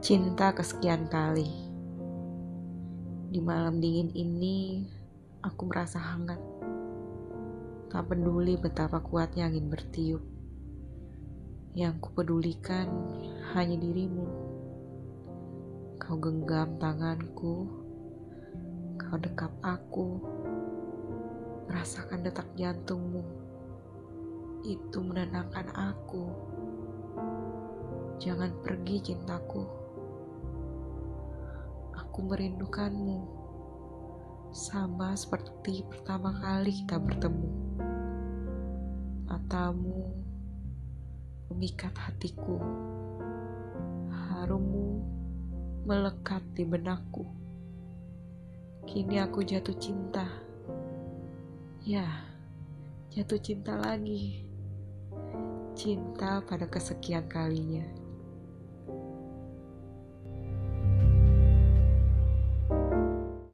Cinta kesekian kali. Di malam dingin ini, aku merasa hangat. Tak peduli betapa kuatnya angin bertiup. Yang kupedulikan hanya dirimu. Kau genggam tanganku, kau dekap aku, merasakan detak jantungmu. Itu menenangkan aku. Jangan pergi cintaku. Aku merindukanmu. Sama seperti pertama kali kita bertemu. Matamu memikat hatiku. Harummu melekat di benakku. Kini aku jatuh cinta. Ya, jatuh cinta lagi. Cinta pada kesekian kalinya.